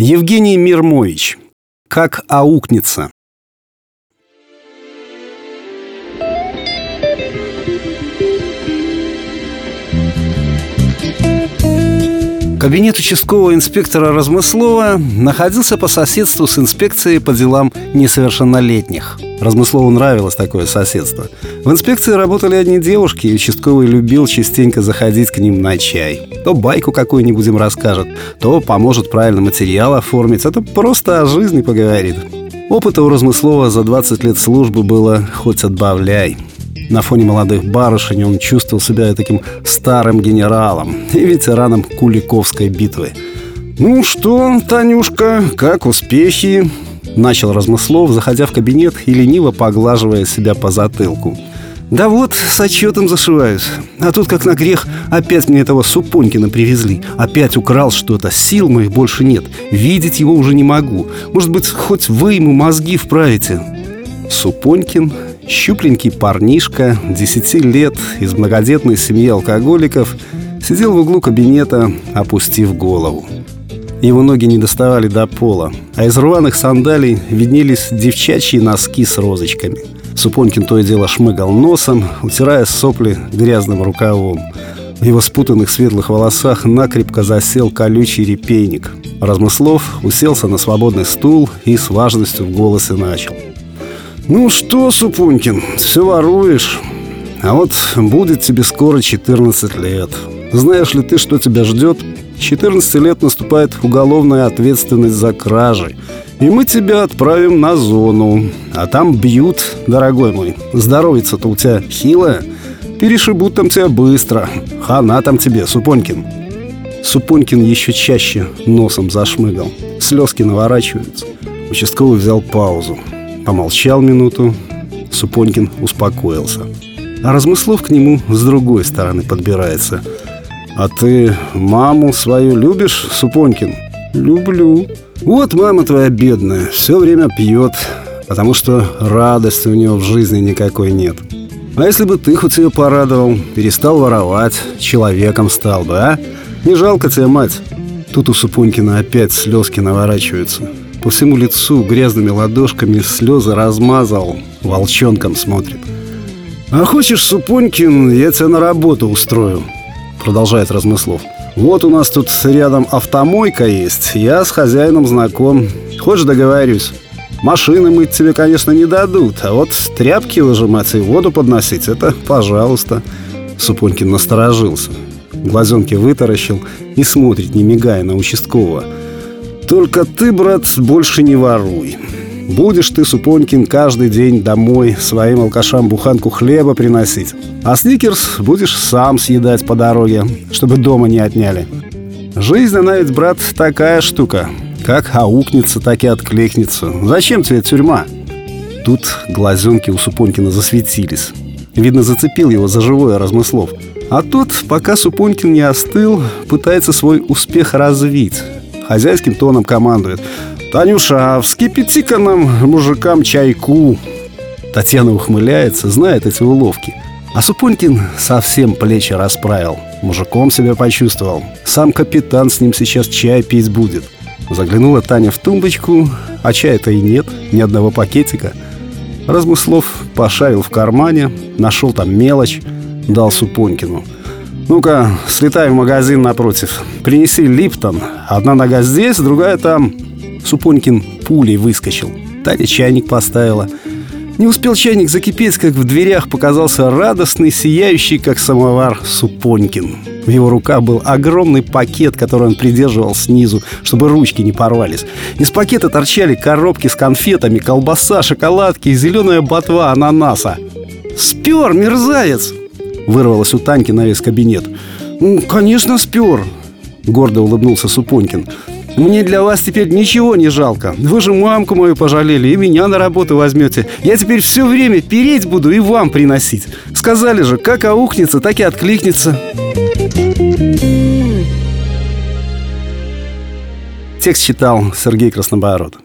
Евгений Мирмович. Как аукнется. Кабинет участкового инспектора Размыслова находился по соседству с инспекцией по делам несовершеннолетних. Размыслову нравилось такое соседство. В инспекции работали одни девушки, и участковый любил частенько заходить к ним на чай. То байку какую-нибудь им расскажет, то поможет правильно материал оформить, а то просто о жизни поговорит. Опыта у Размыслова за 20 лет службы было хоть отбавляй. На фоне молодых барышень он чувствовал себя таким старым генералом и ветераном Куликовской битвы. «Ну что, Танюшка, как успехи?» Начал Размыслов, заходя в кабинет и лениво поглаживая себя по затылку. «Да вот, с отчетом зашиваюсь. А тут, как на грех, опять мне этого Супонькина привезли. Опять украл что-то. Сил моих больше нет. Видеть его уже не могу. Может быть, хоть вы ему мозги вправите?» Супонькин Щупленький парнишка, 10 лет, из многодетной семьи алкоголиков, сидел в углу кабинета, опустив голову. Его ноги не доставали до пола, а из рваных сандалий виднелись девчачьи носки с розочками. Супонькин то и дело шмыгал носом, утирая сопли грязным рукавом. В его спутанных светлых волосах накрепко засел колючий репейник. Размыслов уселся на свободный стул и с важностью в голосе начал – ну что, Супунькин, все воруешь. А вот будет тебе скоро 14 лет. Знаешь ли ты, что тебя ждет? 14 лет наступает уголовная ответственность за кражи. И мы тебя отправим на зону. А там бьют, дорогой мой. Здоровится-то у тебя хилая. Перешибут там тебя быстро. Хана там тебе, Супонькин. Супонькин еще чаще носом зашмыгал. Слезки наворачиваются. Участковый взял паузу. Помолчал минуту. Супонькин успокоился. А Размыслов к нему с другой стороны подбирается. «А ты маму свою любишь, Супонькин?» «Люблю». «Вот мама твоя бедная, все время пьет, потому что радости у нее в жизни никакой нет. А если бы ты хоть ее порадовал, перестал воровать, человеком стал бы, а? Не жалко тебе, мать?» Тут у Супонькина опять слезки наворачиваются. По всему лицу грязными ладошками слезы размазал, волчонком смотрит. «А хочешь, Супонькин, я тебя на работу устрою?» Продолжает Размыслов. «Вот у нас тут рядом автомойка есть, я с хозяином знаком. Хочешь, договорюсь?» Машины мыть тебе, конечно, не дадут, а вот тряпки выжимать и воду подносить — это пожалуйста. Супонькин насторожился. Глазенки вытаращил и смотрит, не мигая на участкового. Только ты, брат, больше не воруй. Будешь ты, Супонькин, каждый день домой своим алкашам буханку хлеба приносить. А сникерс будешь сам съедать по дороге, чтобы дома не отняли. Жизнь, она ведь, брат, такая штука. Как аукнется, так и откликнется. Зачем тебе тюрьма? Тут глазенки у Супонькина засветились. Видно, зацепил его за живое размыслов. А тот, пока Супонькин не остыл, пытается свой успех развить хозяйским тоном командует. «Танюша, вскипяти-ка нам, мужикам, чайку!» Татьяна ухмыляется, знает эти уловки. А Супонькин совсем плечи расправил. Мужиком себя почувствовал. Сам капитан с ним сейчас чай пить будет. Заглянула Таня в тумбочку, а чая-то и нет, ни одного пакетика. Размыслов пошарил в кармане, нашел там мелочь, дал Супонькину – ну-ка, слетай в магазин напротив. Принеси Липтон. Одна нога здесь, другая там. Супонькин пулей выскочил. Таня чайник поставила. Не успел чайник закипеть, как в дверях показался радостный, сияющий, как самовар, Супонькин. В его руках был огромный пакет, который он придерживал снизу, чтобы ручки не порвались. Из пакета торчали коробки с конфетами, колбаса, шоколадки и зеленая ботва ананаса. «Спер, мерзавец!» Вырвалось у Таньки на весь кабинет. «Ну, конечно, спер!» Гордо улыбнулся Супонькин. «Мне для вас теперь ничего не жалко. Вы же мамку мою пожалели и меня на работу возьмете. Я теперь все время переть буду и вам приносить. Сказали же, как аухнется, так и откликнется». Текст читал Сергей Краснобород.